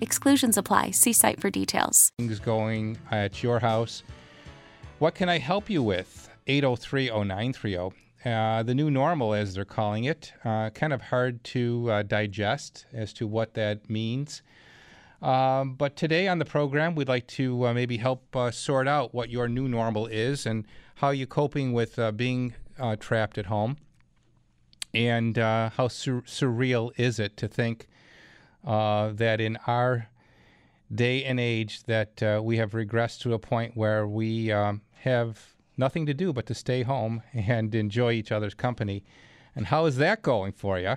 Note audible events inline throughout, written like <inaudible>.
Exclusions apply. See site for details. Things going at your house. What can I help you with? 803 0930. Uh, the new normal, as they're calling it, uh, kind of hard to uh, digest as to what that means. Um, but today on the program, we'd like to uh, maybe help uh, sort out what your new normal is and how you're coping with uh, being trapped at home. And how sur- surreal is it to think that in our day and age that we have regressed to a point where we um, have nothing to do but to stay home and enjoy each other's company. And how is that going for you?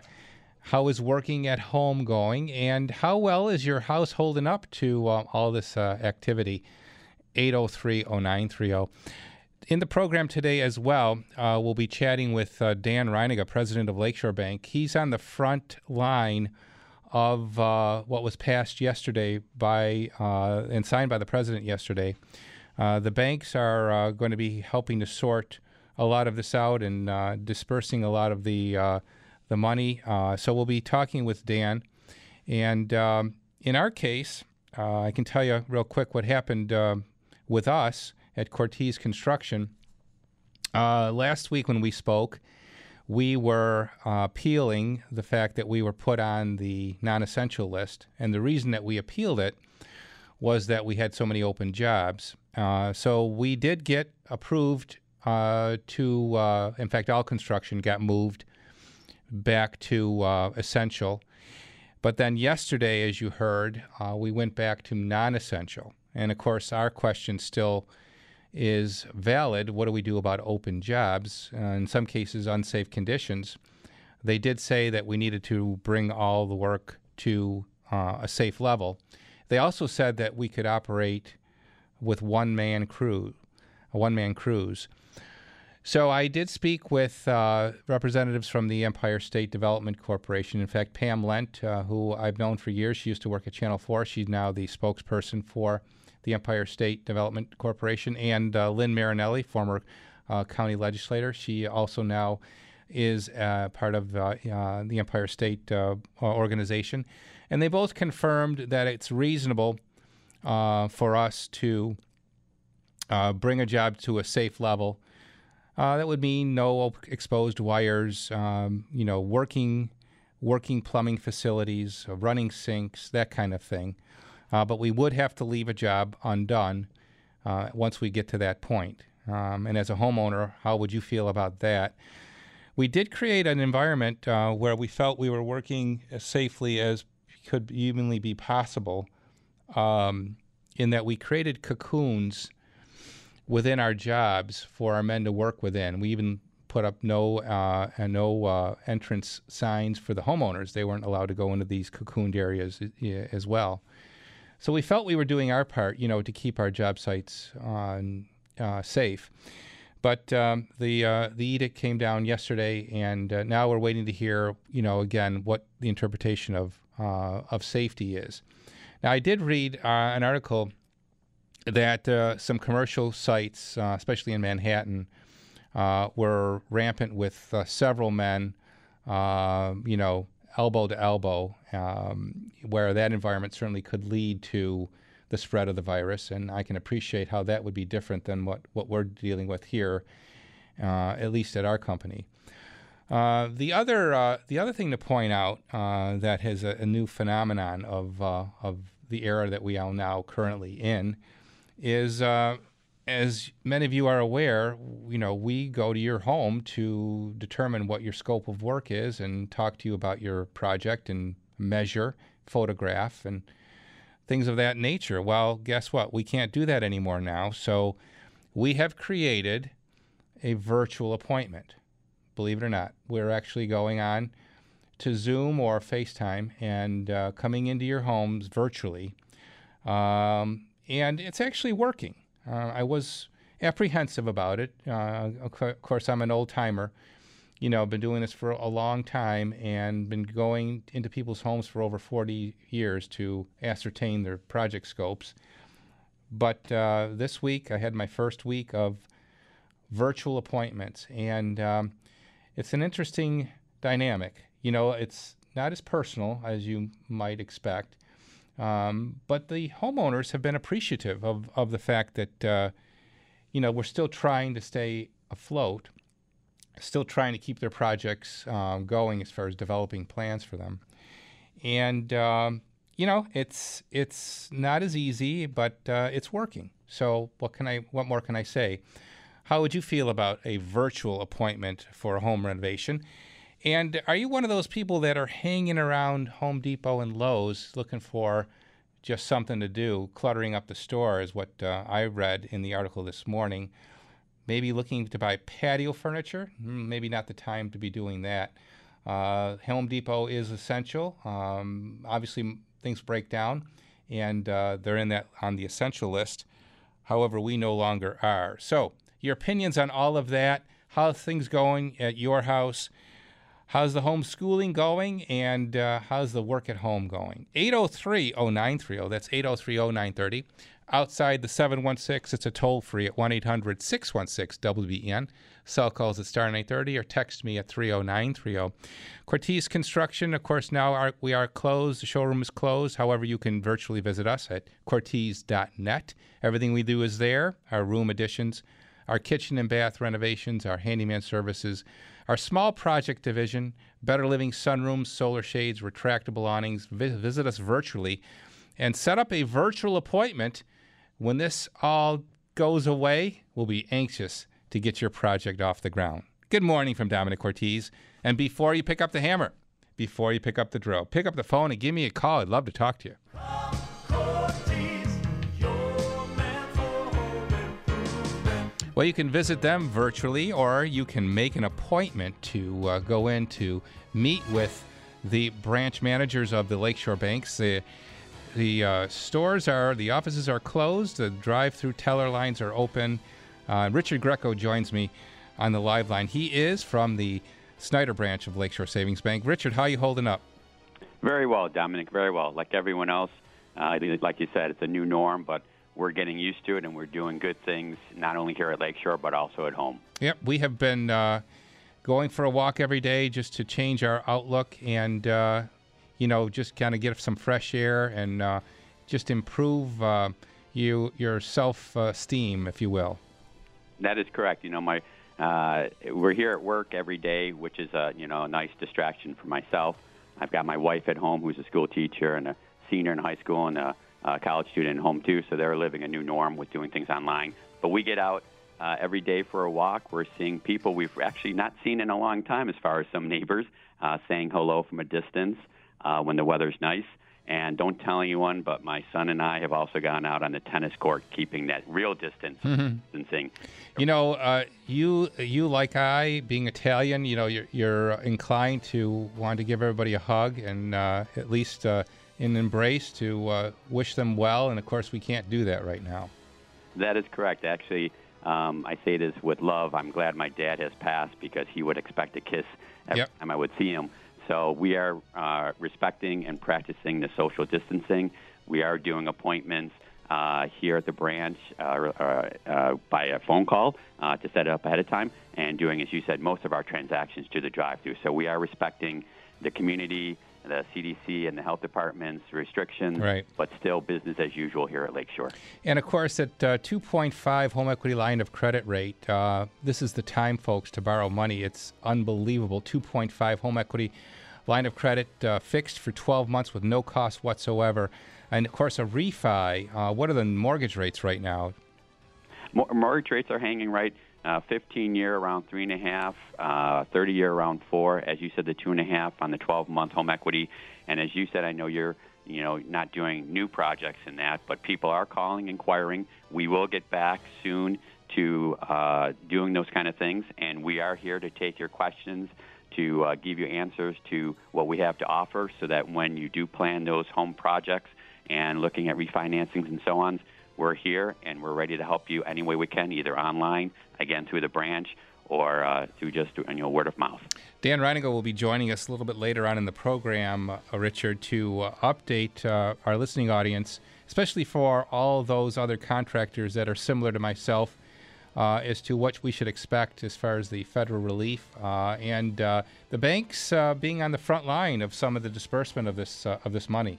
How is working at home going? And how well is your house holding up to uh, all this uh, activity? 803 0930. In the program today as well, uh, we'll be chatting with uh, Dan Reiniger, president of Lakeshore Bank. He's on the front line of uh, what was passed yesterday by uh, and signed by the president yesterday uh, the banks are uh, going to be helping to sort a lot of this out and uh, dispersing a lot of the uh, the money. So we'll be talking with Dan, and um, in our case, I can tell you real quick what happened with us at Cortese Construction last week when we spoke. We were appealing the fact that we were put on the non-essential list, and the reason that we appealed it was that we had so many open jobs. Uh, so we did get approved uh, to, uh, in fact, all construction got moved back to uh, essential. But then yesterday, as you heard, uh, we went back to non essential. And of course, our question still is valid. What do we do about open jobs? in some cases, unsafe conditions. They did say that we needed to bring all the work to a safe level. They also said that we could operate with one man crew, one man crews. So I did speak with uh, representatives from the Empire State Development Corporation. In fact, Pam Lent, uh, who I've known for years, she used to work at Channel 4. She's now the spokesperson for the Empire State Development Corporation. And uh, Lynn Marinelli, former uh, county legislator, she also now is uh, part of uh, the Empire State organization and they both confirmed that it's reasonable uh, for us to uh, bring a job to a safe level. Uh, that would mean no exposed wires, um, you know, working working plumbing facilities, uh, running sinks, that kind of thing. Uh, but we would have to leave a job undone uh, once we get to that point. Um, and as a homeowner, how would you feel about that? We did create an environment where we felt we were working as safely as could evenly be possible um, in that we created cocoons within our jobs for our men to work within. We even put up no uh, and no uh, entrance signs for the homeowners. They weren't allowed to go into these cocooned areas uh, as well. So we felt we were doing our part, you know, to keep our job sites on, uh, safe. But um, the uh, the edict came down yesterday, and uh, now we're waiting to hear, you know, again what the interpretation of uh, of safety is. Now, I did read uh, an article that uh, some commercial sites, especially in Manhattan, were rampant with several men, you know, elbow to elbow, um, where that environment certainly could lead to the spread of the virus. And I can appreciate how that would be different than what, what we're dealing with here, at least at our company. Uh, the other uh, the other thing to point out uh, that has a, a, new phenomenon of uh, of the era that we are now currently in is uh, as many of you are aware, you know, we go to your home to determine what your scope of work is and talk to you about your project and measure, photograph, and things of that nature. Well, guess what? We can't do that anymore now. So we have created a virtual appointment. Believe it or not, we're actually going on to Zoom or FaceTime and uh, coming into your homes virtually. Um, and it's actually working. Uh, I was apprehensive about it. Uh, of course, I'm an old timer. You know, been doing this for a long time and been going into people's homes for over 40 years to ascertain their project scopes. But uh, this week, I had my first week of virtual appointments, and um, it's an interesting dynamic. You know, it's not as personal as you might expect. Um, but the homeowners have been appreciative of, of the fact that, uh, you know, we're still trying to stay afloat, still trying to keep their projects um, going as far as developing plans for them. And, um, you know, it's, it's not as easy, but uh, it's working. So what can I, what more can I say? How would you feel about a virtual appointment for a home renovation? And are you one of those people that are hanging around Home Depot and Lowe's looking for just something to do? Cluttering up the store is what uh, I read in the article this morning. Maybe looking to buy patio furniture? Hmm, maybe not the time to be doing that. Uh, Home Depot is essential. Um, obviously, things break down, and uh, they're in that on the essential list. However, we no longer are. So, your opinions on all of that? How's things going at your house? How's the homeschooling going? And uh, how's the work at home going? 803 0930. That's 803 0930. Outside the 716, it's a toll free at 1 800 616 WBEN. Cell calls at star 930 or text me at 30930. Cortese Construction, of course, now are, we are closed. The showroom is closed. However, you can virtually visit us at cortese.net. Everything we do is there our room additions, our kitchen and bath renovations, our handyman services our small project division, Better Living sunrooms, solar shades, retractable awnings, visit us virtually and set up a virtual appointment. When this all goes away, we'll be anxious to get your project off the ground. Good morning from Domenic Cortese. And before you pick up the hammer, before you pick up the drill, pick up the phone and give me a call. I'd love to talk to you. Well, you can visit them virtually, or you can make an appointment to uh, go in to meet with the branch managers of the Lakeshore Banks. The, the uh, stores are, the offices are closed, the drive through teller lines are open. Uh, Richard Greco joins me on the live line. He is from the Snyder branch of Lakeshore Savings Bank. Richard, how are you holding up? Very well, Domenic. very well. Like everyone else, uh, like you said, it's a new norm, but we're getting used to it and we're doing good things not only here at Lakeshore but also at home. Yep, we have been uh, going for a walk every day just to change our outlook and uh, you know just kind of get some fresh air and uh, just improve uh, you your self esteem, if you will. That is correct. You know, my uh, we're here at work every day, which is a you know a nice distraction for myself. I've got my wife at home, who's a school teacher and a senior in high school, and a uh, college student at home too, so they're living a new norm with doing things online. But we get out uh, every day for a walk. We're seeing people we've actually not seen in a long time, as far as some neighbors uh, saying hello from a distance uh, when the weather's nice. And don't tell anyone, but my son and I have also gone out on the tennis court, keeping that real distance <laughs> mm-hmm. distancing. You know, uh, you you like I, being Italian, you know, you're, you're inclined to want to give everybody a hug and uh, at least uh, an embrace to uh, wish them well. And of course, we can't do that right now. That is correct. Actually, um, I say this with love. I'm glad my dad has passed because he would expect a kiss every yep. time I would see him. So we are uh, respecting and practicing the social distancing. We are doing appointments uh, here at the branch uh, uh, uh by a phone call uh, to set it up ahead of time, and doing, as you said, most of our transactions to the drive-through. So we are respecting the community, the CDC and the health department's restrictions, Right. but still business as usual here at Lakeshore. And of course, at uh, 2.5 home equity line of credit rate, uh, this is the time, folks, to borrow money. It's unbelievable. 2.5 home equity line of credit uh, fixed for 12 months with no cost whatsoever. And of course, a refi. Uh, what are the mortgage rates right now? Mor- Mortgage rates are hanging right. Uh, 15 year around three and a half, uh, 30 year around four. As you said, the two and a half on the 12 month home equity. And as you said, I know you're you know not doing new projects in that, but people are calling, inquiring. We will get back soon to uh, doing those kind of things, and we are here to take your questions to uh, give you answers to what we have to offer, so that when you do plan those home projects and looking at refinancings and so on, we're here and we're ready to help you any way we can, either online, again through the branch, or uh, through just you know word of mouth. Dan Reininger will be joining us a little bit later on in the program, uh, Richard, to uh, update uh, our listening audience, especially for all those other contractors that are similar to myself, uh, as to what we should expect as far as the federal relief uh, and uh, the banks uh, being on the front line of some of the disbursement of this uh, of this money.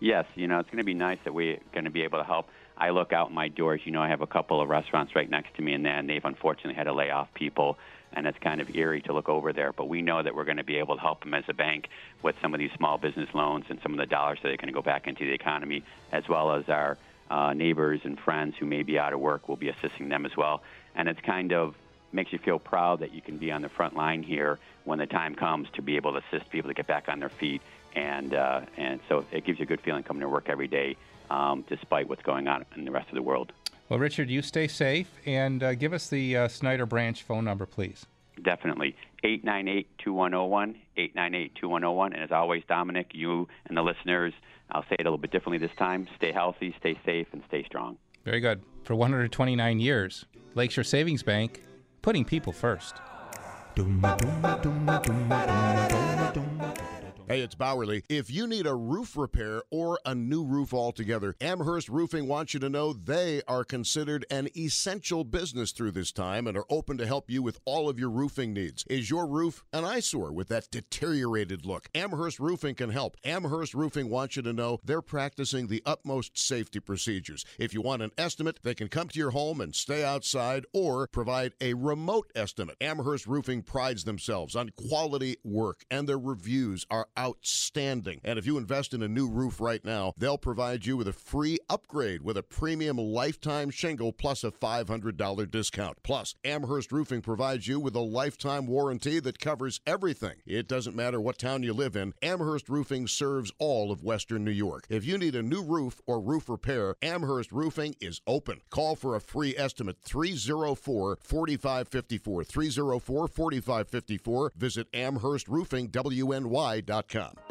Yes, you know, it's going to be nice that we're going to be able to help. I look out my doors, you know, I have a couple of restaurants right next to me, and then they've unfortunately had to lay off people, and it's kind of eerie to look over there. But we know that we're going to be able to help them as a bank with some of these small business loans and some of the dollars that are going to go back into the economy, as well as our uh, neighbors and friends who may be out of work. We'll be assisting them as well. And it's kind of makes you feel proud that you can be on the front line here when the time comes to be able to assist people to get back on their feet. And uh, and so it gives you a good feeling coming to work every day, um, despite what's going on in the rest of the world. Well, Richard, you stay safe and uh, give us the uh, Snyder Branch phone number, please. Definitely. 898-2101, 898-2101. And as always, Domenic, you and the listeners, I'll say it a little bit differently this time. Stay healthy, stay safe, and stay strong. Very good. For 129 years, Lakeshore Savings Bank, putting people first. Hey, it's Bowerly. If you need a roof repair or a new roof altogether, Amherst Roofing wants you to know they are considered an essential business through this time and are open to help you with all of your roofing needs. Is your roof an eyesore with that deteriorated look? Amherst Roofing can help. Amherst Roofing wants you to know they're practicing the utmost safety procedures. If you want an estimate, they can come to your home and stay outside or provide a remote estimate. Amherst Roofing prides themselves on quality work and their reviews are outstanding. And if you invest in a new roof right now, they'll provide you with a free upgrade with a premium lifetime shingle plus a $500 discount. Plus, Amherst Roofing provides you with a lifetime warranty that covers everything. It doesn't matter what town you live in, Amherst Roofing serves all of Western New York. If you need a new roof or roof repair, Amherst Roofing is open. Call for a free estimate 304 4554. 304 4554. Visit AmherstRoofingWNY.com.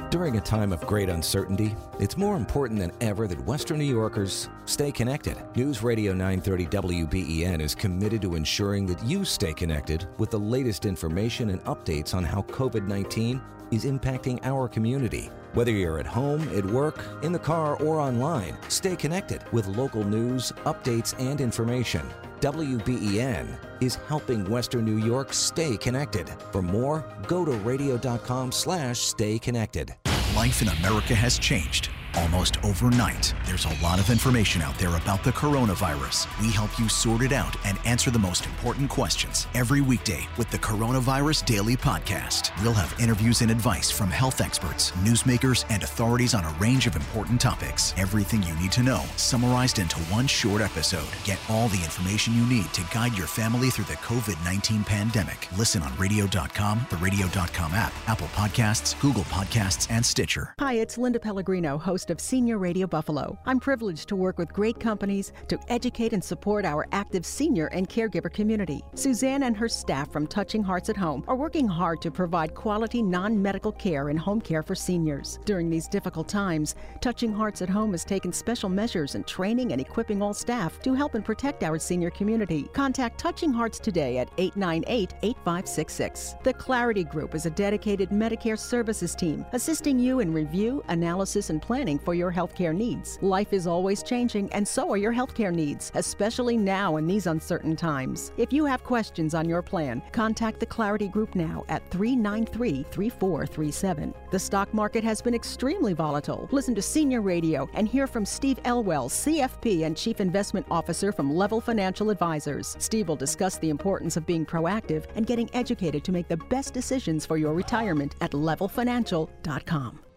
During a time of great uncertainty, it's more important than ever that Western New Yorkers stay connected. News Radio 930 WBEN is committed to ensuring that you stay connected with the latest information and updates on how COVID 19 is impacting our community. Whether you're at home, at work, in the car, or online, stay connected with local news, updates, and information. WBEN is helping Western New York stay connected. For more, go to radio.com slash stay connected. Life in America has changed almost overnight. There's a lot of information out there about the coronavirus. We help you sort it out and answer the most important questions every weekday with the Coronavirus Daily Podcast. We'll have interviews and advice from health experts, newsmakers, and authorities on a range of important topics. Everything you need to know, summarized into one short episode. Get all the information you need to guide your family through the COVID 19 pandemic. Listen on radio.com, the radio.com app, Apple Podcasts, Google Podcasts, and Stitcher. Hi, it's Linda Pellegrino, host of Senior Radio Buffalo. I'm privileged to work with great companies to educate and support our active senior and caregiver community. Suzanne and her staff from Touching Hearts at Home are working hard to provide quality non medical care and home care for seniors. During these difficult times, Touching Hearts at Home has taken special measures in training and equipping all staff to help and protect our senior community. Contact Touching Hearts today at 898 8566. The Clarity Group is a dedicated Medicare services team assisting you in review, analysis, and planning planning for your healthcare needs. Life is always changing, and so are your healthcare needs, especially now in these uncertain times. If you have questions on your plan, contact the Clarity Group now at 393 3437. The stock market has been extremely volatile. Listen to Senior Radio and hear from Steve Elwell, CFP and Chief Investment Officer from Level Financial Advisors. Steve will discuss the importance of being proactive and getting educated to make the best decisions for your retirement at levelfinancial.com.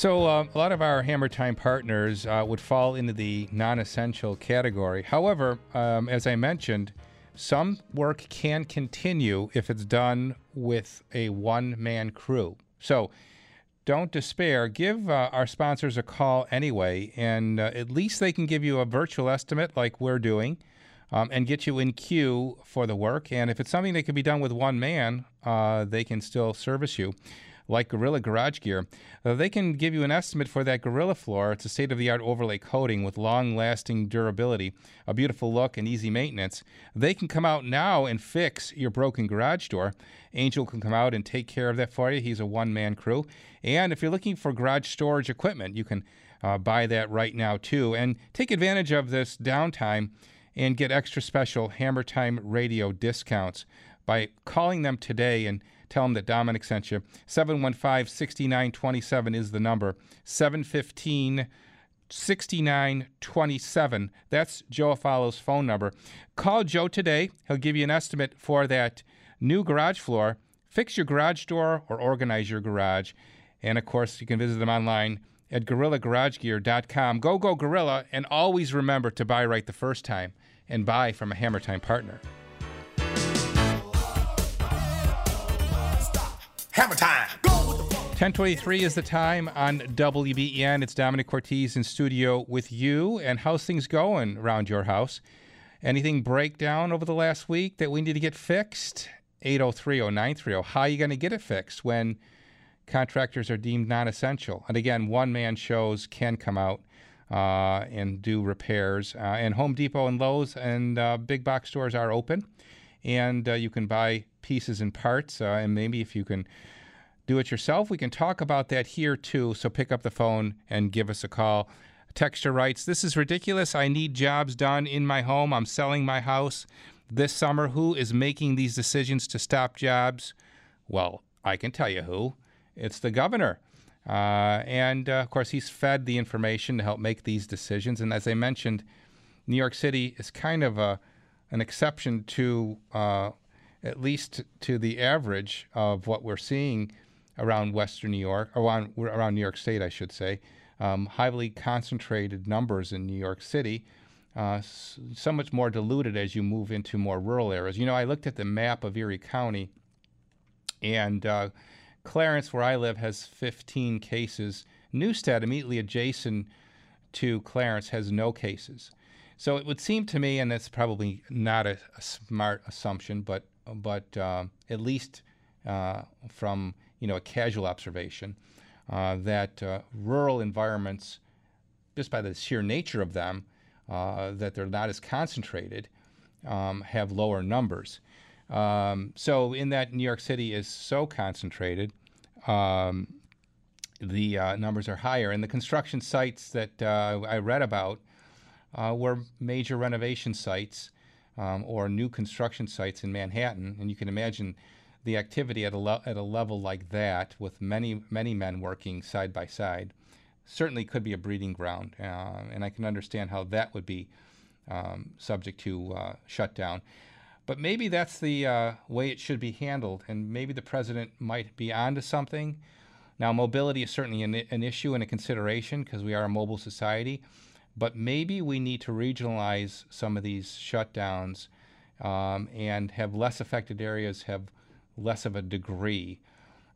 So, uh, a lot of our Hammer Time partners uh, would fall into the non essential category. However, um, as I mentioned, some work can continue if it's done with a one man crew. So, don't despair. Give uh, our sponsors a call anyway, and uh, at least they can give you a virtual estimate like we're doing um, and get you in queue for the work. And if it's something that can be done with one man, uh, they can still service you like Gorilla Garage Gear. Uh, they can give you an estimate for that Gorilla floor. It's a state of the art overlay coating with long lasting durability, a beautiful look, and easy maintenance. They can come out now and fix your broken garage door. Angel can come out and take care of that for you. He's a one man crew. And if you're looking for garage storage equipment, you can uh, buy that right now too. And take advantage of this downtime and get extra special Hammer Time radio discounts by calling them today and Tell them that Domenic sent you. 715 6927 is the number. 715 6927. That's Joe Afalo's phone number. Call Joe today. He'll give you an estimate for that new garage floor. Fix your garage door or organize your garage. And of course, you can visit them online at gorillagaragegear.com. Go, go, Gorilla, and always remember to buy right the first time and buy from a Hammer Time partner. Hammer time. 1023 is the time on WBEN. It's Domenic Cortese in studio with you. And how's things going around your house? Anything break down over the last week that we need to get fixed? 8030930. How are you going to get it fixed when contractors are deemed non essential? And again, one man shows can come out uh, and do repairs. Uh, and Home Depot and Lowe's and uh, big box stores are open. And uh, you can buy pieces and parts. Uh, and maybe if you can do it yourself, we can talk about that here too. So pick up the phone and give us a call. Texture writes, This is ridiculous. I need jobs done in my home. I'm selling my house this summer. Who is making these decisions to stop jobs? Well, I can tell you who. It's the governor. Uh, and uh, of course, he's fed the information to help make these decisions. And as I mentioned, New York City is kind of a, an exception to uh, at least to the average of what we're seeing around Western New York, around, around New York State, I should say. Um, highly concentrated numbers in New York City, uh, so much more diluted as you move into more rural areas. You know, I looked at the map of Erie County, and uh, Clarence, where I live, has 15 cases. Newstead, immediately adjacent to Clarence, has no cases. So it would seem to me, and that's probably not a, a smart assumption, but but uh, at least uh, from you know a casual observation, uh, that uh, rural environments, just by the sheer nature of them, uh, that they're not as concentrated, um, have lower numbers. Um, so in that New York City is so concentrated, um, the uh, numbers are higher. And the construction sites that I read about were major renovation sites um, or new construction sites in Manhattan. And you can imagine the activity at a, le- at a level like that with many, many men working side by side certainly could be a breeding ground. Uh, and I can understand how that would be um, subject to uh, shutdown. But maybe that's the uh, way it should be handled, and maybe the president might be onto something. Now, mobility is certainly an, an issue and a consideration because we are a mobile society. But maybe we need to regionalize some of these shutdowns um, and have less affected areas have less of a degree.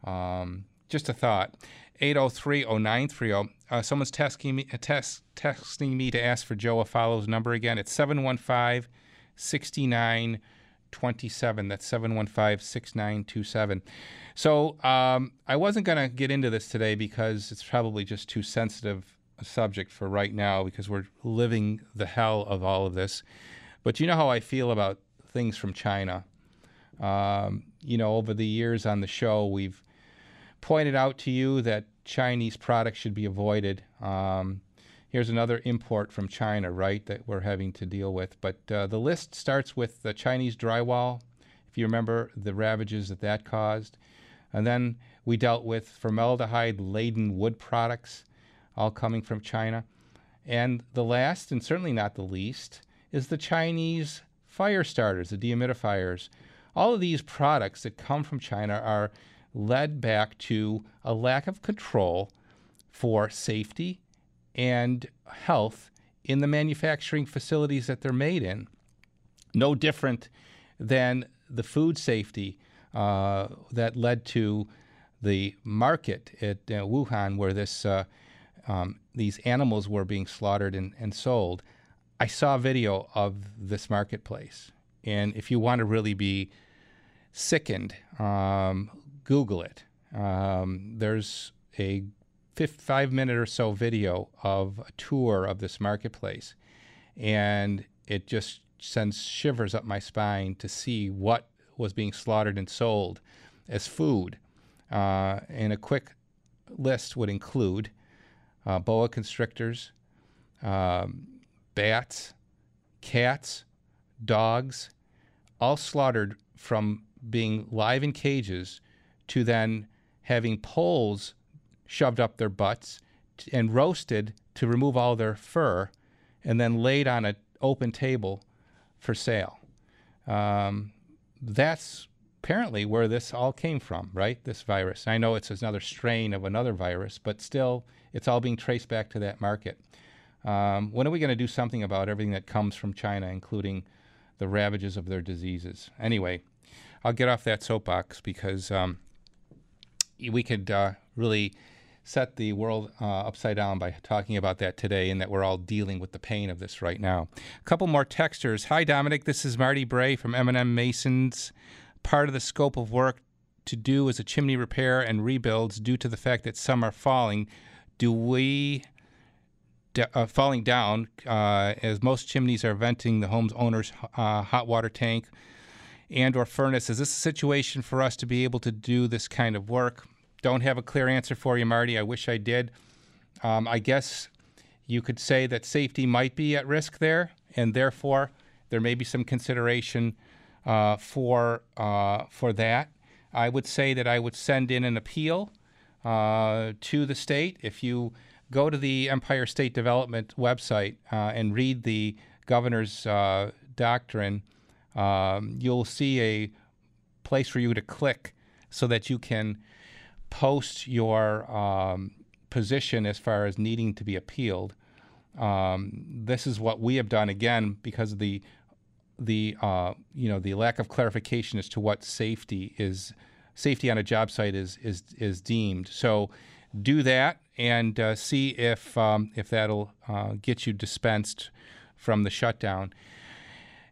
Um, just a thought. 803-0930. Uh, someone's testing me, uh, test, texting me to ask for Joe Afalo's number again. It's 715 6927. That's 715 6927. So um, I wasn't going to get into this today because it's probably just too sensitive a subject for right now because we're living the hell of all of this. But you know how I feel about things from China. Um, you know, over the years on the show, we've pointed out to you that Chinese products should be avoided. Um, here's another import from China, right, that we're having to deal with. But uh, the list starts with the Chinese drywall, if you remember the ravages that that caused. And then we dealt with formaldehyde laden wood products, all coming from China. And the last, and certainly not the least, is the Chinese fire starters, the dehumidifiers. All of these products that come from China are led back to a lack of control for safety and health in the manufacturing facilities that they're made in. No different than the food safety uh, that led to the market at uh, Wuhan, where this uh, um, these animals were being slaughtered and, and sold. I saw a video of this marketplace, and if you want to really be sickened, um, Google it. Um, there's a five minute or so video of a tour of this marketplace, and it just sends shivers up my spine to see what was being slaughtered and sold as food. Uh, and a quick list would include uh, boa constrictors, um, bats, cats, dogs, all slaughtered from being live in cages to then having poles shoved up their butts and roasted to remove all their fur and then laid on an open table for sale. Um, that's apparently where this all came from, right? This virus. I know it's another strain of another virus, but still, it's all being traced back to that market. Um, when are we going to do something about everything that comes from China, including the ravages of their diseases? Anyway, I'll get off that soapbox because um, we could uh, really set the world uh, upside down by talking about that today and that we're all dealing with the pain of this right now. A couple more texters. Hi, Domenic. This is Marty Bray from M&M Masons. Part of the scope of work to do is a chimney repair and rebuilds due to the fact that some are falling. Do we uh, falling down uh, as most chimneys are venting the home's owner's uh, hot water tank and or furnace. Is this a situation for us to be able to do this kind of work? Don't have a clear answer for you, Marty. I wish I did. Um, I guess you could say that safety might be at risk there, and therefore there may be some consideration uh, for uh, for that. I would say that I would send in an appeal to the state. If you go to the Empire State Development website uh, and read the governor's uh, doctrine, um, you'll see a place for you to click so that you can post your um, position as far as needing to be appealed. Um, this is what we have done again because of the the uh, you know the lack of clarification as to what safety is safety on a job site is is is deemed. So do that and uh, see if um, if that'll uh, get you dispensed from the shutdown.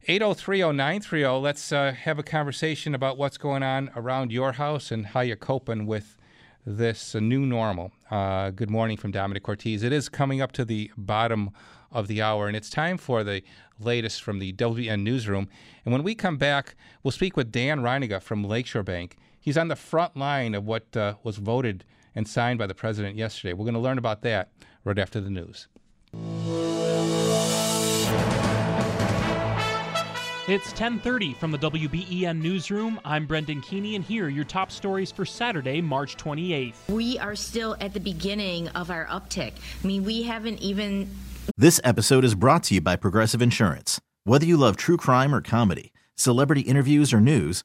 8030930 let's uh, have a conversation about what's going on around your house and how you're coping with this new normal. Uh, good morning from Domenic Cortese. It is coming up to the bottom of the hour, and it's time for the latest from the WN Newsroom. And when we come back, we'll speak with Dan Reiniger from Lakeshore Bank. He's on the front line of what uh, was voted and signed by the president yesterday. We're going to learn about that right after the news. It's 10:30 from the WBEN newsroom. I'm Brendan Keeney and here are your top stories for Saturday, March 28th. We are still at the beginning of our uptick. I mean, we haven't even This episode is brought to you by Progressive Insurance. Whether you love true crime or comedy, celebrity interviews or news,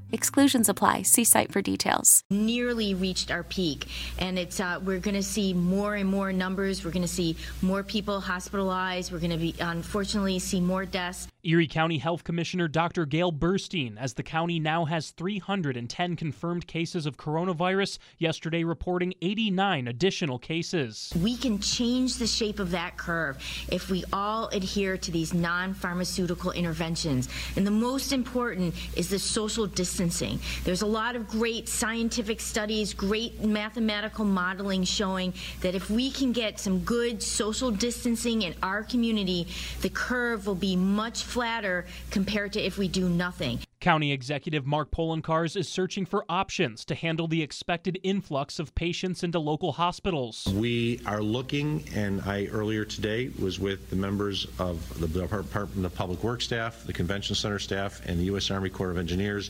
Exclusions apply. See site for details. Nearly reached our peak, and it's uh, we're going to see more and more numbers. We're going to see more people hospitalized. We're going to be unfortunately see more deaths. Erie County Health Commissioner Dr. Gail Burstein, as the county now has 310 confirmed cases of coronavirus, yesterday reporting 89 additional cases. We can change the shape of that curve if we all adhere to these non pharmaceutical interventions. And the most important is the social distancing. There's a lot of great scientific studies, great mathematical modeling showing that if we can get some good social distancing in our community, the curve will be much flatter compared to if we do nothing. County Executive Mark Poloncarz is searching for options to handle the expected influx of patients into local hospitals. We are looking, and I earlier today was with the members of the Department of Public Works staff, the Convention Center staff, and the U.S. Army Corps of Engineers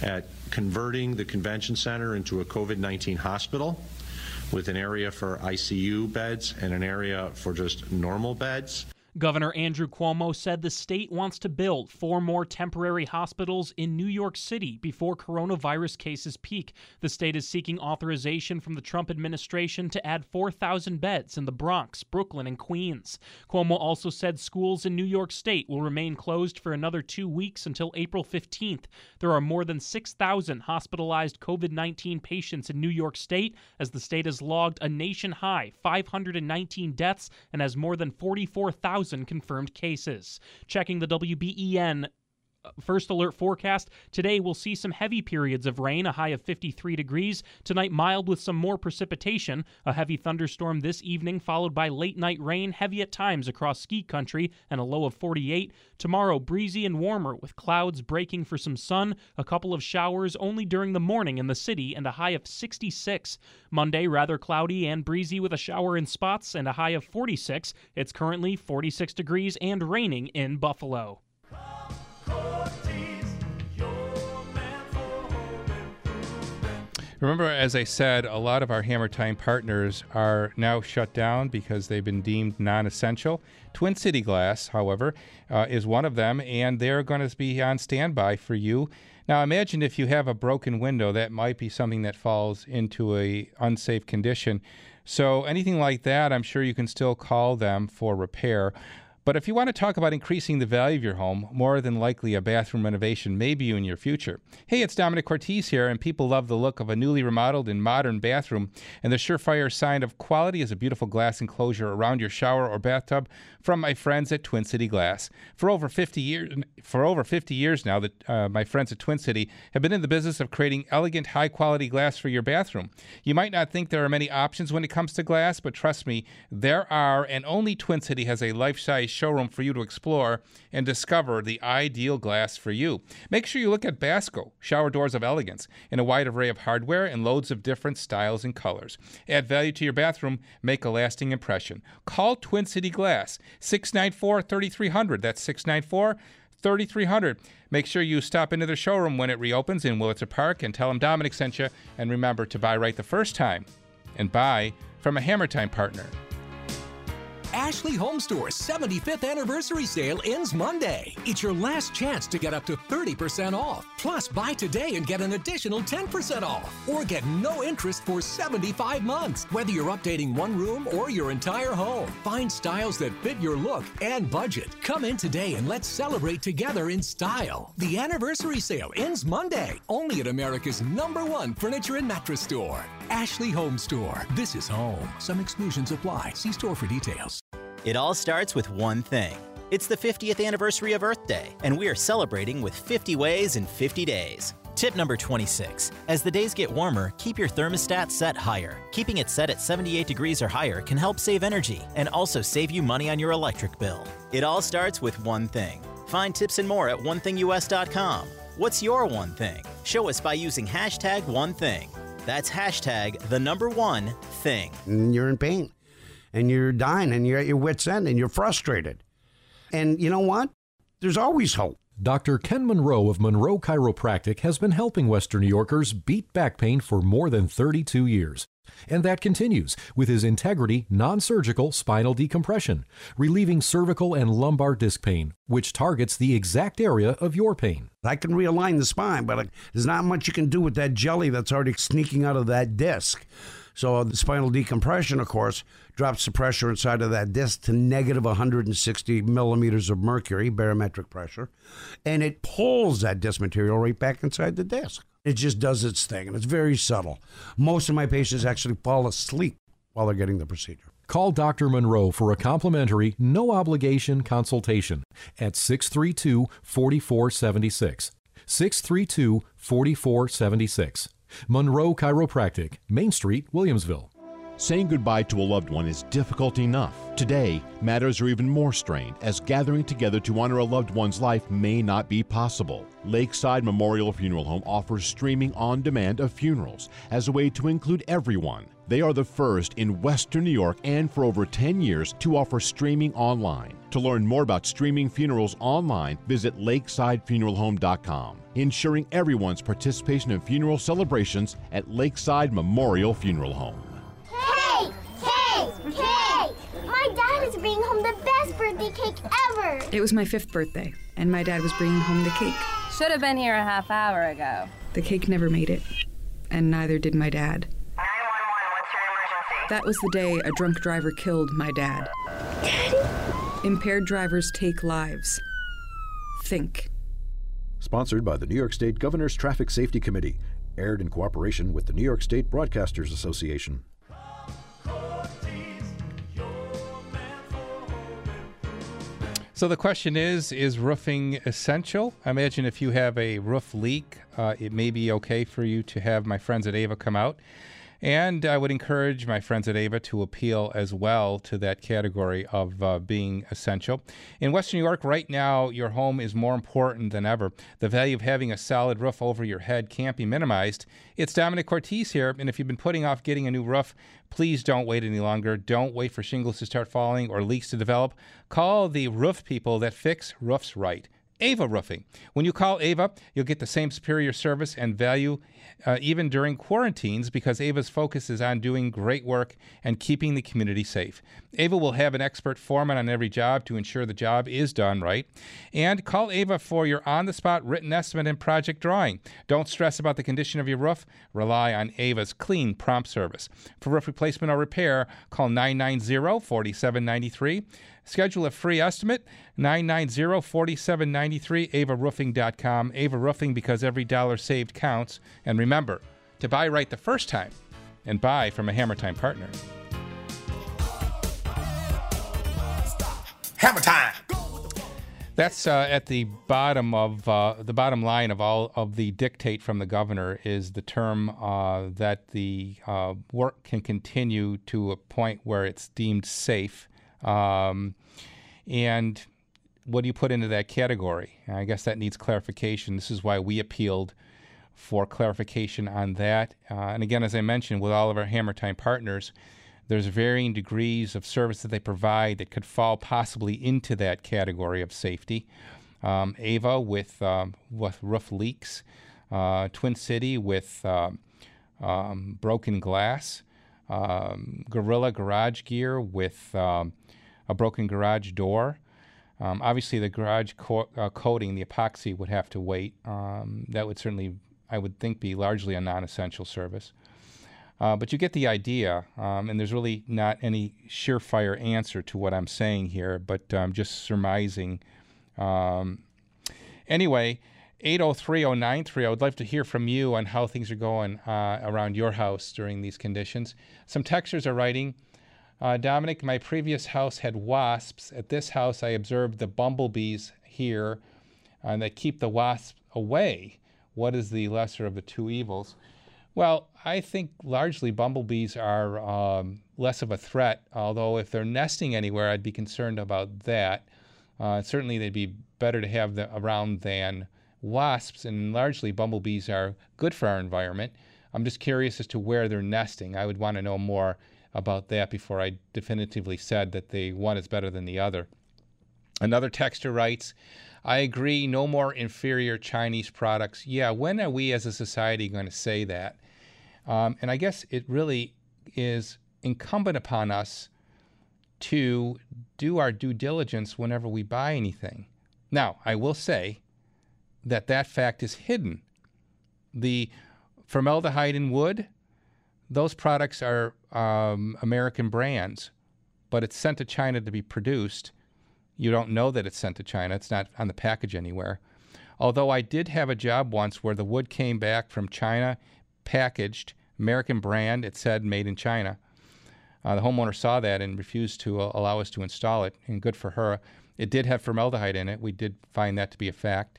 at converting the Convention Center into a COVID 19 hospital with an area for ICU beds and an area for just normal beds. Governor Andrew Cuomo said the state wants to build four more temporary hospitals in New York City before coronavirus cases peak. The state is seeking authorization from the Trump administration to add 4,000 beds in the Bronx, Brooklyn, and Queens. Cuomo also said schools in New York State will remain closed for another two weeks until April 15th. There are more than 6,000 hospitalized COVID 19 patients in New York State as the state has logged a nation high 519 deaths and has more than 44,000 confirmed cases. Checking the WBEN First alert forecast. Today we'll see some heavy periods of rain, a high of 53 degrees. Tonight, mild with some more precipitation. A heavy thunderstorm this evening, followed by late night rain, heavy at times across ski country, and a low of 48. Tomorrow, breezy and warmer, with clouds breaking for some sun. A couple of showers only during the morning in the city, and a high of 66. Monday, rather cloudy and breezy with a shower in spots, and a high of 46. It's currently 46 degrees and raining in Buffalo. Remember, as I said, a lot of our Hammer Time partners are now shut down because they've been deemed non essential. Twin City Glass, however, uh, is one of them, and they're going to be on standby for you. Now, imagine if you have a broken window, that might be something that falls into a unsafe condition. So, anything like that, I'm sure you can still call them for repair. But if you want to talk about increasing the value of your home, more than likely a bathroom renovation may be in your future. Hey, it's Domenic Cortese here, and people love the look of a newly remodeled and modern bathroom. And the surefire sign of quality is a beautiful glass enclosure around your shower or bathtub from my friends at Twin City Glass. For over 50 years, for over 50 years now, that uh, my friends at Twin City have been in the business of creating elegant, high-quality glass for your bathroom. You might not think there are many options when it comes to glass, but trust me, there are, and only Twin City has a life-size showroom for you to explore and discover the ideal glass for you. Make sure you look at Basco, shower doors of elegance, in a wide array of hardware and loads of different styles and colors. Add value to your bathroom, make a lasting impression. Call Twin City Glass, 694 3300. That's 694 3300. Make sure you stop into their showroom when it reopens in Willits Park and tell them Domenic sent you. And remember to buy right the first time and buy from a Hammer Time partner. Ashley Home Store's 75th anniversary sale ends Monday. It's your last chance to get up to 30% off. Plus, buy today and get an additional 10% off. Or get no interest for 75 months, whether you're updating one room or your entire home. Find styles that fit your look and budget. Come in today and let's celebrate together in style. The anniversary sale ends Monday, only at America's number one furniture and mattress store. Ashley Home Store. This is home. Some exclusions apply. See store for details. It all starts with one thing. It's the 50th anniversary of Earth Day, and we are celebrating with 50 ways in 50 days. Tip number 26. As the days get warmer, keep your thermostat set higher. Keeping it set at 78 degrees or higher can help save energy and also save you money on your electric bill. It all starts with one thing. Find tips and more at onethingus.com. What's your one thing? Show us by using hashtag one thing. That's hashtag the number one thing. You're in pain and you're dying and you're at your wits' end and you're frustrated. And you know what? There's always hope. Dr. Ken Monroe of Monroe Chiropractic has been helping Western New Yorkers beat back pain for more than 32 years. And that continues with his Integrity non surgical spinal decompression, relieving cervical and lumbar disc pain, which targets the exact area of your pain. I can realign the spine, but uh, there's not much you can do with that jelly that's already sneaking out of that disc. So uh, the spinal decompression, of course, drops the pressure inside of that disc to negative 160 millimeters of mercury, barometric pressure, and it pulls that disc material right back inside the disc. It just does its thing, and it's very subtle. Most of my patients actually fall asleep while they're getting the procedure. Call Dr. Monroe for a complimentary, no obligation consultation at 632 4476. 632 4476. Monroe Chiropractic, Main Street, Williamsville. Saying goodbye to a loved one is difficult enough. Today, matters are even more strained as gathering together to honor a loved one's life may not be possible. Lakeside Memorial Funeral Home offers streaming on demand of funerals as a way to include everyone. They are the first in Western New York and for over 10 years to offer streaming online. To learn more about streaming funerals online, visit lakesidefuneralhome.com, ensuring everyone's participation in funeral celebrations at Lakeside Memorial Funeral Home. Hey! Hey! Hey! My dad is bringing home the best birthday cake ever! It was my fifth birthday, and my dad was bringing home the cake. Should have been here a half hour ago. The cake never made it, and neither did my dad. 911, what's your emergency? That was the day a drunk driver killed my dad. Daddy? Impaired drivers take lives. Think. Sponsored by the New York State Governor's Traffic Safety Committee. Aired in cooperation with the New York State Broadcasters Association. So the question is Is roofing essential? I imagine if you have a roof leak, uh, it may be okay for you to have my friends at Ava come out. And I would encourage my friends at Ava to appeal as well to that category of uh, being essential. In Western New York, right now, your home is more important than ever. The value of having a solid roof over your head can't be minimized. It's Domenic Cortese here, and if you've been putting off getting a new roof, please don't wait any longer. Don't wait for shingles to start falling or leaks to develop. Call the roof people that fix roofs right. Ava Roofing. When you call Ava, you'll get the same superior service and value uh, even during quarantines because Ava's focus is on doing great work and keeping the community safe. Ava will have an expert foreman on every job to ensure the job is done right. And call Ava for your on the spot written estimate and project drawing. Don't stress about the condition of your roof. Rely on Ava's clean, prompt service. For roof replacement or repair, call 990 4793. Schedule a free estimate, 990-4793, avaroofing.com. Ava Roofing, because every dollar saved counts. And remember, to buy right the first time and buy from a Hammer Time partner. Hammer Time! That's uh, at the bottom of uh, the bottom line of all of the dictate from the governor is the term uh, that the uh, work can continue to a point where it's deemed safe. Um, and what do you put into that category? I guess that needs clarification. This is why we appealed for clarification on that. Uh, and again, as I mentioned, with all of our Hammer Time partners, there's varying degrees of service that they provide that could fall possibly into that category of safety. Um, Ava with, um, with roof leaks, uh, Twin City with um, um broken glass, um, Gorilla Garage Gear with um, a broken garage door. Um, obviously, the garage co- uh, coating, the epoxy, would have to wait. Um, that would certainly, I would think, be largely a non essential service. Uh, but you get the idea, um, and there's really not any surefire answer to what I'm saying here, but I'm just surmising. Um, anyway, 8030930, I would love to hear from you on how things are going uh, around your house during these conditions. Some texters are writing, uh, Domenic, my previous house had wasps. At this house, I observed the bumblebees here and uh, that keep the wasps away. What is the lesser of the two evils? Well, I think largely bumblebees are um, less of a threat, although if they're nesting anywhere, I'd be concerned about that. Uh, certainly, they'd be better to have the, around than wasps, and largely bumblebees are good for our environment. I'm just curious as to where they're nesting. I would want to know more about that before I definitively said that the one is better than the other. Another texter writes, I agree, no more inferior Chinese products. Yeah, when are we as a society going to say that? Um, and I guess it really is incumbent upon us to do our due diligence whenever we buy anything. Now, I will say that that fact is hidden. The formaldehyde in wood, those products are um, American brands, but it's sent to China to be produced. You don't know that it's sent to China, it's not on the package anywhere. Although I did have a job once where the wood came back from China, packaged, American brand, it said made in China. Uh, the homeowner saw that and refused to uh, allow us to install it, and good for her. It did have formaldehyde in it. We did find that to be a fact.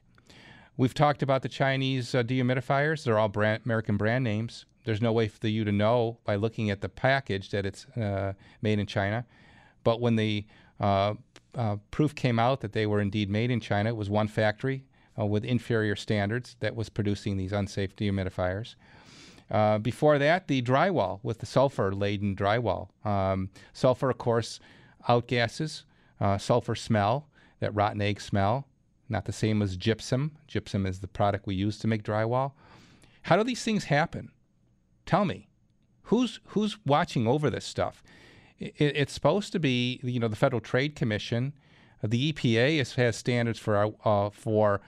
We've talked about the Chinese uh, dehumidifiers. They're all brand, American brand names. There's no way for you to know by looking at the package that it's uh, made in China. But when the uh, uh, proof came out that they were indeed made in China, it was one factory with inferior standards that was producing these unsafe dehumidifiers. Uh, before that, the drywall with the sulfur laden drywall. Um, sulfur, of course, outgasses, uh, sulfur smell, that rotten egg smell, not the same as gypsum. Gypsum is the product we use to make drywall. How do these things happen? Tell me. Who's, who's watching over this stuff? It, it's supposed to be, you know, the Federal Trade Commission. The EPA is, has standards for, our, uh, for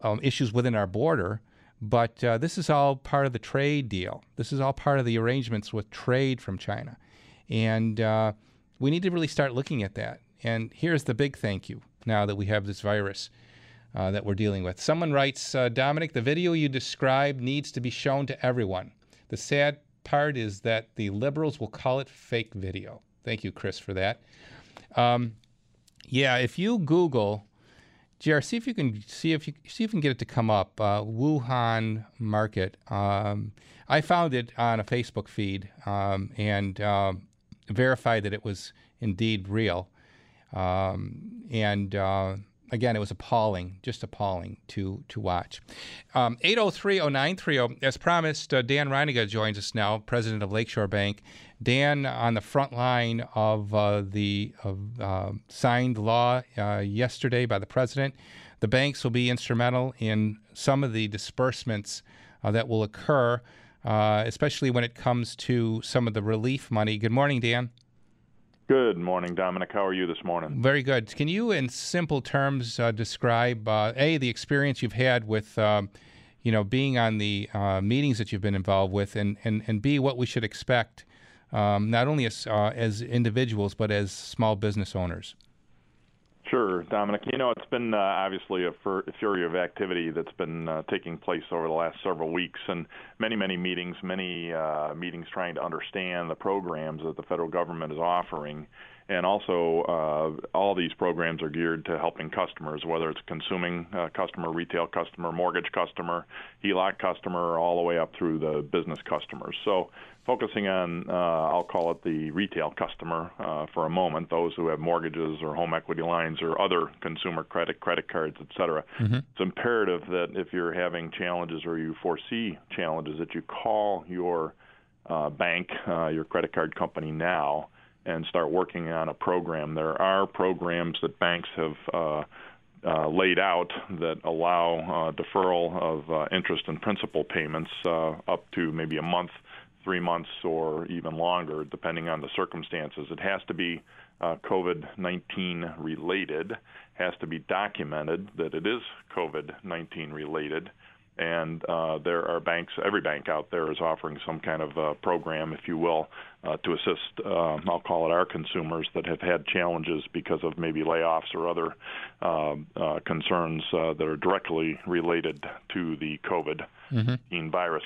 um, issues within our border. But uh, this is all part of the trade deal. This is all part of the arrangements with trade from China. And uh, we need to really start looking at that. And here's the big thank you now that we have this virus uh, that we're dealing with. Someone writes uh, Domenic, the video you described needs to be shown to everyone. The sad part is that the liberals will call it fake video. Thank you, Chris, for that. Um, yeah, if you Google JR, see if you can see if you see if you can get it to come up. Uh, Wuhan market. Um, I found it on a Facebook feed um, and uh, verified that it was indeed real. Um, and uh, again, it was appalling, just appalling to to watch. Um, 803-0930, as promised, uh, Dan Reininga joins us now, president of Lakeshore Bank. Dan, on the front line of uh, the of, uh, signed law uh, yesterday by the president, the banks will be instrumental in some of the disbursements uh, that will occur, uh, especially when it comes to some of the relief money. Good morning, Dan. Good morning, Domenic. How are you this morning? Very good. Can you, in simple terms, uh, describe uh, a the experience you've had with, um, you know, being on the uh, meetings that you've been involved with, and and and b what we should expect, um, not only as uh, as individuals but as small business owners. Sure, Domenic. You know, it's been uh, obviously a, fur- fury of activity that's been uh, taking place over the last several weeks, and many, many meetings, many uh, meetings trying to understand the programs that the federal government is offering. And also, uh, all these programs are geared to helping customers, whether it's consuming uh, customer, retail customer, mortgage customer, HELOC customer, all the way up through the business customers. So focusing on, uh, I'll call it the retail customer uh, for a moment, those who have mortgages or home equity lines or other consumer credit, credit cards, et cetera. Mm-hmm. It's imperative that if you're having challenges or you foresee challenges, that you call your uh, bank, uh, your credit card company now, and start working on a program. There are programs that banks have. Uh, uh, laid out that allow uh, deferral of uh, interest and principal payments uh, up to maybe a month three months or even longer, depending on the circumstances. It has to be uh, COVID 19 related, has to be documented that it is COVID 19 related. And uh, there are banks, every bank out there is offering some kind of uh, program, if you will, uh, to assist, uh, I'll call it our consumers that have had challenges because of maybe layoffs or other concerns that are directly related to the COVID 19 mm-hmm. virus.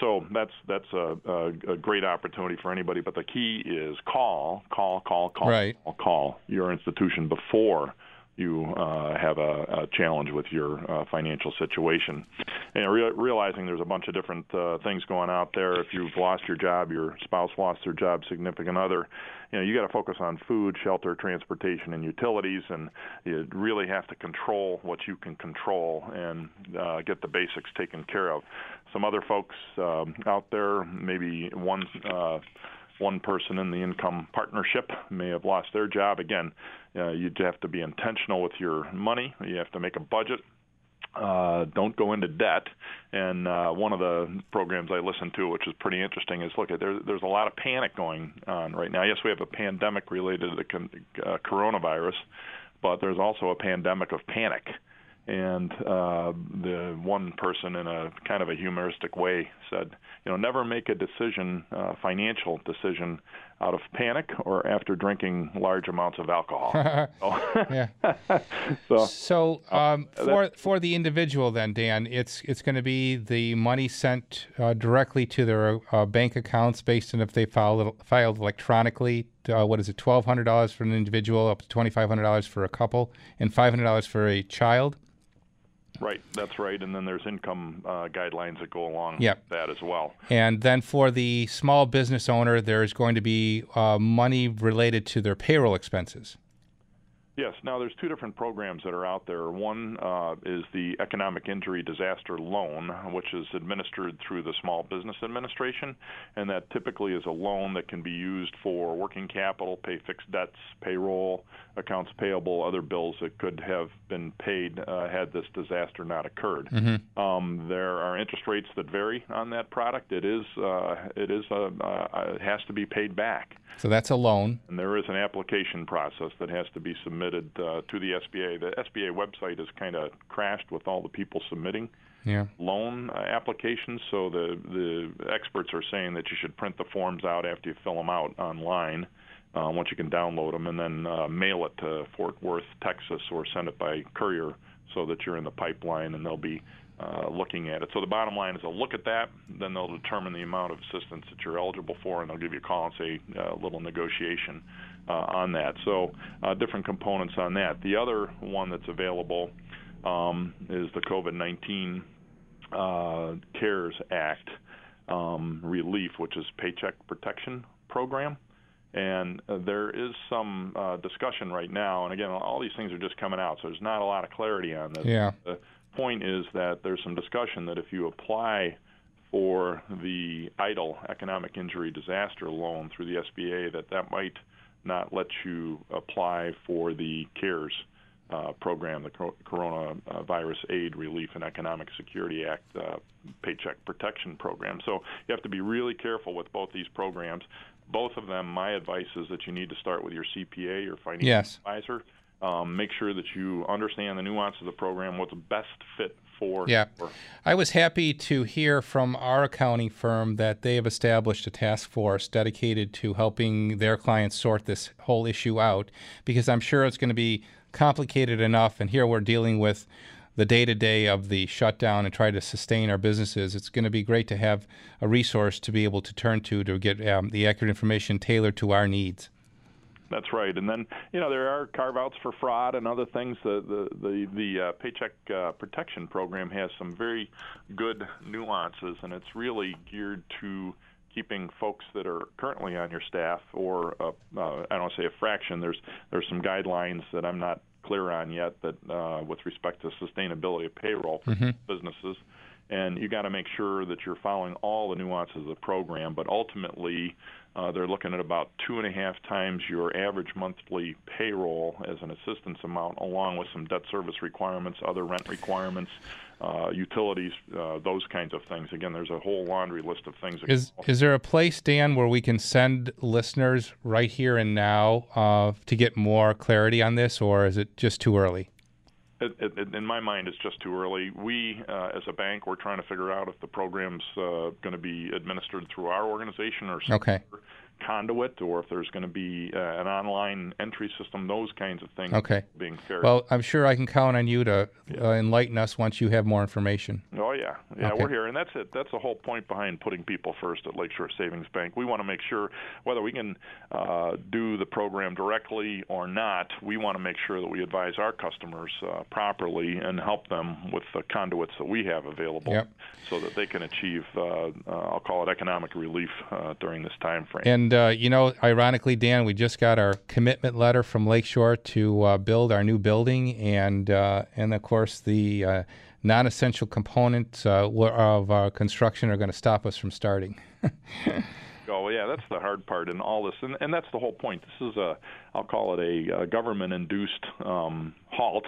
So that's that's a, a, a, great opportunity for anybody. But the key is call, call, call, call, right. call, call your institution before you uh, have a, a, challenge with your uh, financial situation. And re- realizing there's a bunch of different uh, things going out there. If you've lost your job, your spouse lost their job, significant other, you know, you got to focus on food, shelter, transportation, and utilities, and you really have to control what you can control and uh, get the basics taken care of. Some other folks um, out there, maybe one. Uh, one person in the income partnership may have lost their job. Again, uh, you have to be intentional with your money. You have to make a budget. Uh, don't go into debt. And uh, one of the programs I listened to, which is pretty interesting, is look at there, there's a lot of panic going on right now. Yes, we have a pandemic related to the con- uh, coronavirus, but there's also a pandemic of panic and uh, the one person in a kind of a humoristic way said, you know, never make a decision, uh, financial decision, out of panic or after drinking large amounts of alcohol. <laughs> yeah. <laughs> so, so um, for for the individual, then Dan, it's it's going to be the money sent uh, directly to their uh, bank accounts based on if they filed filed electronically. Uh, what is it? Twelve hundred dollars for an individual, up to twenty five hundred dollars for a couple, and five hundred dollars for a child. Right, that's right. And then there's income uh, guidelines that go along yep. with that as well. And then for the small business owner, there's going to be uh, money related to their payroll expenses. Yes. Now, there's two different programs that are out there. One uh, is the Economic Injury Disaster Loan, which is administered through the Small Business Administration, and that typically is a loan that can be used for working capital, pay fixed debts, payroll, accounts payable, other bills that could have been paid uh, had this disaster not occurred. Mm-hmm. Um, there are interest rates that vary on that product. It is uh, it is a, uh, it has to be paid back. So that's a loan. And there is an application process that has to be submitted uh, to the SBA. The SBA website is kind of crashed with all the people submitting yeah. loan uh, applications. So the the experts are saying that you should print the forms out after you fill them out online. Uh, once you can download them, and then uh, mail it to Fort Worth, Texas, or send it by courier so that you're in the pipeline and they'll be uh, looking at it. So the bottom line is they'll look at that, then they'll determine the amount of assistance that you're eligible for, and they'll give you a call and say uh, a little negotiation uh, on that. So uh, different components on that. The other one that's available um, is the COVID-19 uh, CARES Act um, relief, which is Paycheck Protection Program. And uh, there is some uh, discussion right now, and again, all these things are just coming out, so there's not a lot of clarity on this. Yeah. Point is that there's some discussion that if you apply for the idle economic injury disaster loan through the SBA, that that might not let you apply for the CARES uh, program, the Coronavirus Aid Relief and Economic Security Act uh, Paycheck Protection Program. So you have to be really careful with both these programs both of them, my advice is that you need to start with your CPA, your financial yes. advisor. Um, make sure that you understand the nuance of the program, what's best fit for. Yeah. For. I was happy to hear from our accounting firm that they have established a task force dedicated to helping their clients sort this whole issue out because I'm sure it's going to be complicated enough. And here we're dealing with the day to day of the shutdown and try to sustain our businesses, it's going to be great to have a resource to be able to turn to to get um, the accurate information tailored to our needs. That's right, and then you know there are carve outs for fraud and other things. The the the, the uh, Paycheck uh, Protection Program has some very good nuances, and it's really geared to keeping folks that are currently on your staff, or uh, uh, I don't say a fraction. There's there's some guidelines that I'm not clear on yet that uh, with respect to sustainability of payroll for mm-hmm. businesses. And you got to make sure that you're following all the nuances of the program. But ultimately, uh, they're looking at about two and a half times your average monthly payroll as an assistance amount, along with some debt service requirements, other rent requirements, uh, utilities, uh, those kinds of things. Again, there's a whole laundry list of things. Is is there a place, Dan, where we can send listeners right here and now uh, to get more clarity on this, or is it just too early? It, it, in my mind, it's just too early. We, uh, as a bank, we're trying to figure out if the program's uh, going to be administered through our organization or some okay. Conduit or if there's going to be uh, an online entry system, those kinds of things. Okay. Being fair. Well, I'm sure I can count on you to uh, enlighten us once you have more information. Oh yeah, yeah, Okay. we're here, and that's it. That's the whole point behind putting people first at Lakeshore Savings Bank. We want to make sure whether we can uh, do the program directly or not, we want to make sure that we advise our customers uh, properly and help them with the conduits that we have available, Yep. so that they can achieve, uh, uh, I'll call it economic relief uh, during this time frame. And uh, you know, ironically, Dan, we just got our commitment letter from Lakeshore to uh, build our new building, and uh, and of course the uh, non-essential components uh, of our construction are going to stop us from starting. <laughs> Oh yeah, that's the hard part in all this, and, and that's the whole point. This is a, I'll call it a, a government-induced um, halt,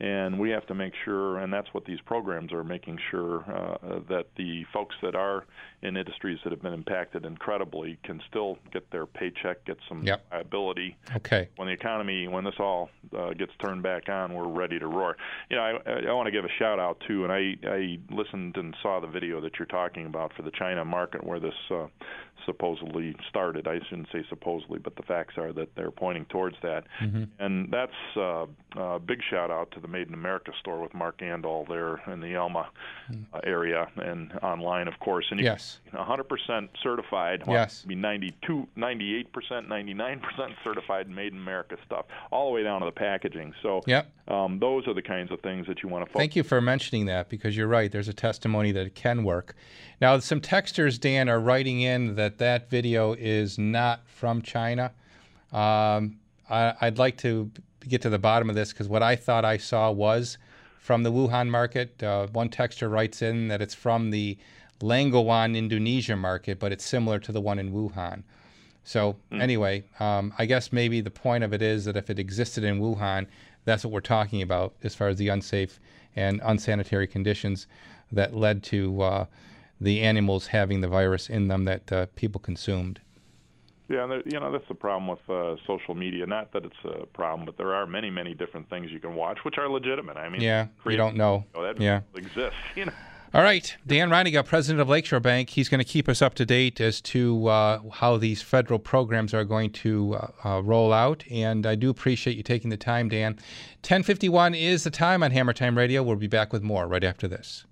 and we have to make sure, and that's what these programs are making sure uh, that the folks that are in industries that have been impacted incredibly can still get their paycheck, get some Yep. viability. Okay. When the economy, when this all uh, gets turned back on, we're ready to roar. You know, I, I want to give a shout out too, and I, I listened and saw the video that you're talking about for the China market where this uh, supposedly started. I shouldn't say supposedly, but the facts are that they're pointing towards that. Mm-hmm. And that's uh, a big shout out to the Made in America store with Mark Andol there in the Elma uh, area and online, of course. And you- Yes. 100% certified. Well, Yes. Be 92, 98%, 99% certified Made in America stuff, all the way down to the packaging. So Yep. um, those are the kinds of things that you want to focus Thank you for mentioning that because you're right. There's a testimony that it can work. Now, some texters, Dan, are writing in that that video is not from China. Um, I, I'd like to get to the bottom of this because what I thought I saw was from the Wuhan market. Uh, one texter writes in that it's from the Langowan, Indonesia market, but it's similar to the one in Wuhan. So anyway, um, I guess maybe the point of it is that if it existed in Wuhan, that's what we're talking about as far as the unsafe and unsanitary conditions that led to uh, the animals having the virus in them that uh, people consumed. Yeah, and there, you know that's the problem with uh, social media. Not that it's a problem, but there are many, many different things you can watch which are legitimate. I mean, Yeah, you don't know. Oh, that Yeah. exists. <laughs> You know. All right, Dan Reininga, president of Lakeshore Bank, he's going to keep us up to date as to uh, how these federal programs are going to uh, uh, roll out. And I do appreciate you taking the time, Dan. 1051 is the time on Hammer Time Radio. We'll be back with more right after this.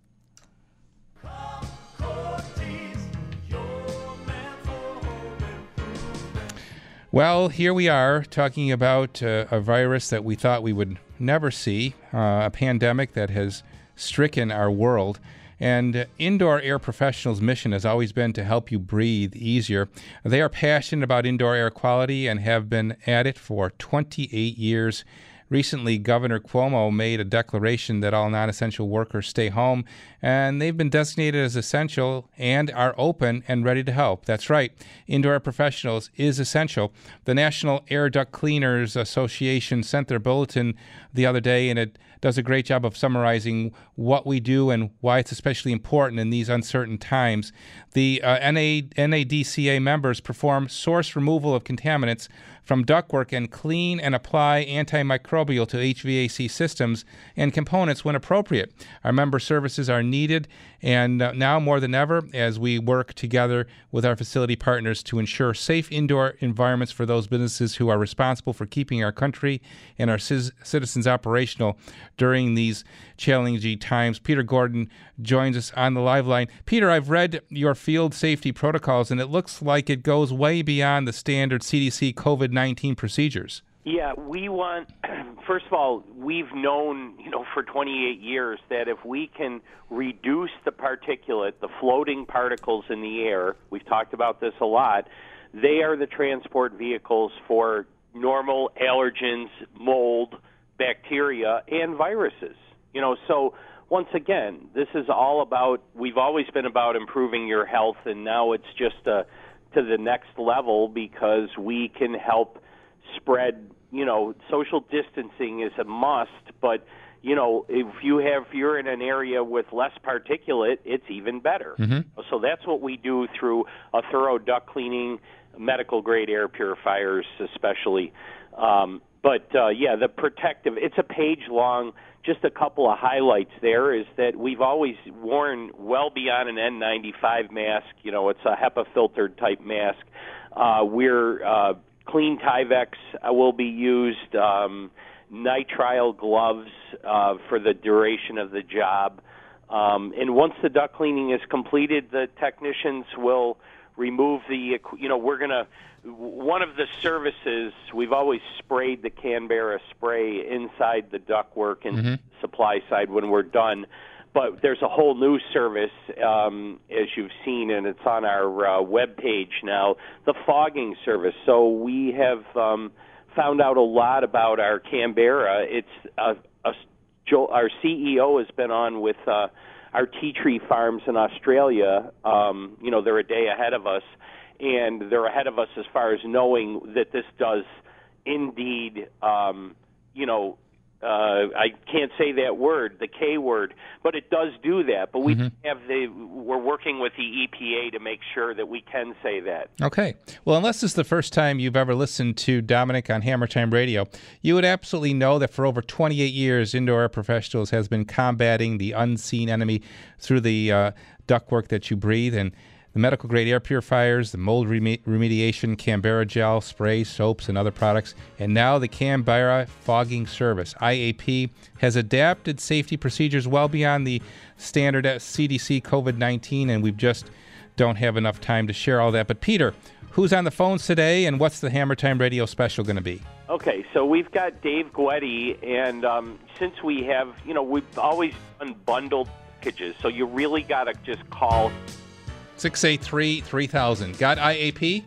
Well, here we are talking about uh, a virus that we thought we would never see, uh, a pandemic that has stricken our world. And Indoor Air Professionals' mission has always been to help you breathe easier. They are passionate about indoor air quality and have been at it for 28 years. Recently, Governor Cuomo made a declaration that all non essential workers stay home, and they've been designated as essential and are open and ready to help. That's right, Indoor Air Professionals is essential. The National Air Duct Cleaners Association sent their bulletin the other day, and it does a great job of summarizing what we do and why it's especially important in these uncertain times. The uh, NA, NADCA members perform source removal of contaminants from ductwork and clean and apply antimicrobial to HVAC systems and components when appropriate. Our member services are needed and uh, now more than ever as we work together with our facility partners to ensure safe indoor environments for those businesses who are responsible for keeping our country and our citizens operational during these challenging times. Peter Gordon joins us on the live line. Peter, I've read your field safety protocols and it looks like it goes way beyond the standard CDC COVID 19 procedures. Yeah, we want, <clears throat> first of all, we've known, you know, for 28 years that if we can reduce the particulate, the floating particles in the air, we've talked about this a lot, they are the transport vehicles for normal allergens, mold, bacteria, and viruses. You know, so once again, this is all about, we've always been about improving your health, and now it's just uh, to the next level because we can help spread you know social distancing is a must but you know if you have if you're in an area with less particulate it's even better. So that's what we do through a thorough duct cleaning medical grade air purifiers especially. Um, but uh, yeah the protective it's a page long just a couple of highlights there is that we've always worn well beyond an N95 mask you know it's a HEPA filtered type mask Uh, we're uh, clean Tyvek will be used. Um, nitrile gloves uh, for the duration of the job. Um, and once the duct cleaning is completed, the technicians will remove the. You know, we're gonna. One of the services we've always sprayed the Kanberra spray inside the ductwork and Mm-hmm. supply side when we're done. But there's a whole new service, um, as you've seen, and it's on our uh, web page now. The fogging service. So we have. Um, found out a lot about our Kanberra. It's a, a Joel, our CEO has been on with uh, our tea tree farms in Australia. Um, you know, they're a day ahead of us, and they're ahead of us as far as knowing that this does indeed, um, you know, uh, I can't say that word, the K word, but it does do that. But we have the we're working with the EPA to make sure that we can say that. Okay. Well, unless this is the first time you've ever listened to Domenic on Hammer Time Radio, you would absolutely know that for over 28 years, Indoor Air Professionals has been combating the unseen enemy through the uh, ductwork that you breathe and the medical grade air purifiers, the mold reme- remediation, Kanberra gel, spray, soaps, and other products. And now the Kanberra Fogging Service, IAP, has adapted safety procedures well beyond the standard CDC COVID 19, and we've just don't have enough time to share all that. But Peter, who's on the phones today, and what's the Hammer Time Radio special going to be? Okay, so we've got Dave Guetti, and um, since we have, you know, we've always done bundled packages, so you really got to just call. 683 3000. Got IAP?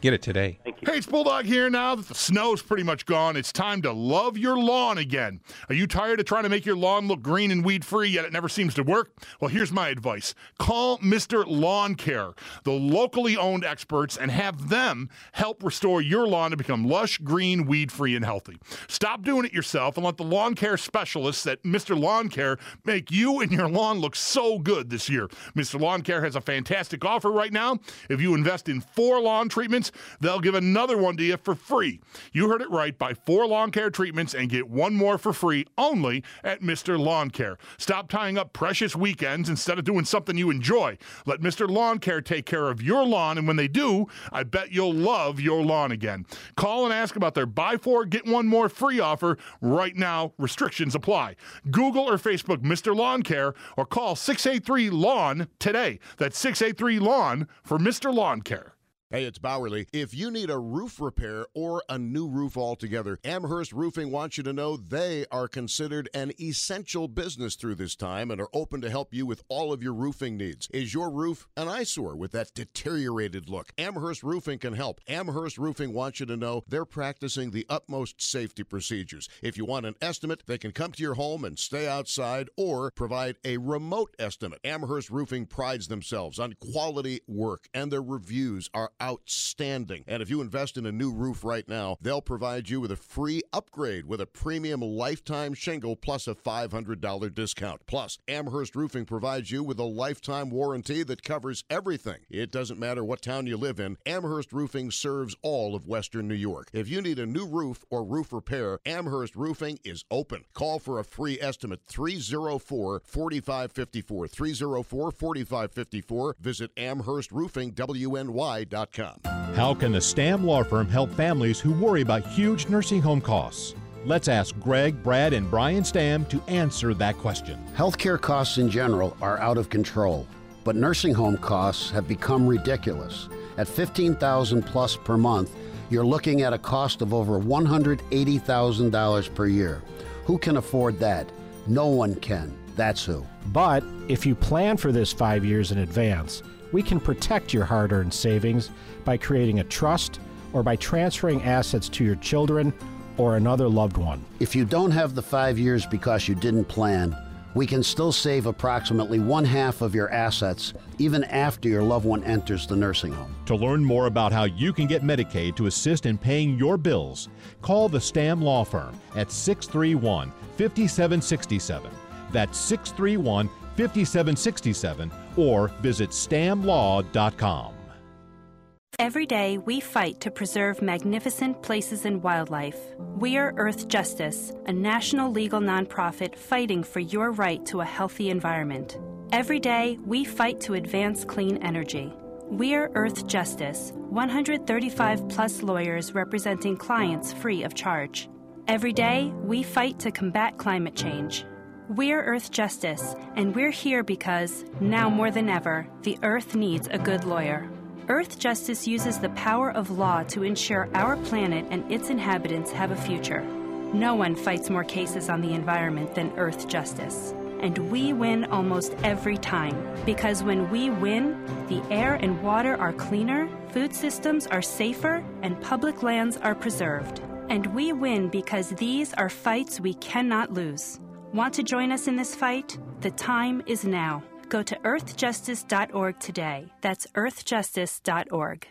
Get it today. Thank you. Hey, it's Bulldog here. Now that the snow's pretty much gone, it's time to love your lawn again. Are you tired of trying to make your lawn look green and weed free, yet it never seems to work? Well, here's my advice call Mr. Lawn Care, the locally owned experts, and have them help restore your lawn to become lush, green, weed free, and healthy. Stop doing it yourself and let the lawn care specialists at Mr. Lawn Care make you and your lawn look so good this year. Mr. Lawn Care has a fantastic offer right now. If you invest in four lawn treatments, they'll give another one to you for free. You heard it right. Buy four lawn care treatments and get one more for free only at Mr. Lawn Care. Stop tying up precious weekends instead of doing something you enjoy. Let Mr. Lawn Care take care of your lawn, and when they do, I bet you'll love your lawn again. Call and ask about their buy four, get one more free offer right now. Restrictions apply. Google or Facebook Mr. Lawn Care or call 683 Lawn today. That's 683 Lawn for Mr. Lawn Care. Hey, it's Bowerly. If you need a roof repair or a new roof altogether, Amherst Roofing wants you to know they are considered an essential business through this time and are open to help you with all of your roofing needs. Is your roof an eyesore with that deteriorated look? Amherst Roofing can help. Amherst Roofing wants you to know they're practicing the utmost safety procedures. If you want an estimate, they can come to your home and stay outside or provide a remote estimate. Amherst Roofing prides themselves on quality work and their reviews are outstanding. And if you invest in a new roof right now, they'll provide you with a free upgrade with a premium lifetime shingle plus a $500 discount. Plus, Amherst Roofing provides you with a lifetime warranty that covers everything. It doesn't matter what town you live in, Amherst Roofing serves all of Western New York. If you need a new roof or roof repair, Amherst Roofing is open. Call for a free estimate 304 4554. 304 4554. Visit AmherstRoofingWNY.com. How can the Stamm Law Firm help families who worry about huge nursing home costs? Let's ask Greg, Brad, and Brian Stamm to answer that question. Healthcare costs in general are out of control, but nursing home costs have become ridiculous. At 15,000 plus per month, you're looking at a cost of over $180,000 per year. Who can afford that? No one can. That's who. But if you plan for this 5 years in advance, we can protect your hard-earned savings by creating a trust or by transferring assets to your children or another loved one. If you don't have the five years because you didn't plan, we can still save approximately one half of your assets even after your loved one enters the nursing home. To learn more about how you can get Medicaid to assist in paying your bills, call the Stamm Law Firm at 631 5767. That's 631 5767 or visit stammlaw.com. Every day, we fight to preserve magnificent places and wildlife. We are Earthjustice, a national legal nonprofit fighting for your right to a healthy environment. Every day, we fight to advance clean energy. We're Earthjustice, 135 plus lawyers representing clients free of charge. Every day, we fight to combat climate change. We're Earthjustice, and we're here because, now more than ever, the Earth needs a good lawyer. Earthjustice uses the power of law to ensure our planet and its inhabitants have a future. No one fights more cases on the environment than Earthjustice. And we win almost every time. Because when we win, the air and water are cleaner, food systems are safer, and public lands are preserved. And we win because these are fights we cannot lose. Want to join us in this fight? The time is now. Go to earthjustice.org today. That's earthjustice.org.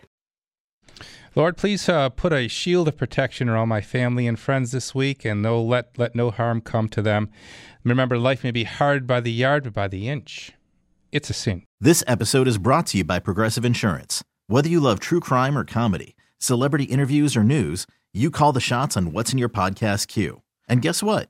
Lord, please uh, put a shield of protection around my family and friends this week, and no, let, let no harm come to them. Remember, life may be hard by the yard, but by the inch, it's a sin. This episode is brought to you by Progressive Insurance. Whether you love true crime or comedy, celebrity interviews or news, you call the shots on what's in your podcast queue. And guess what?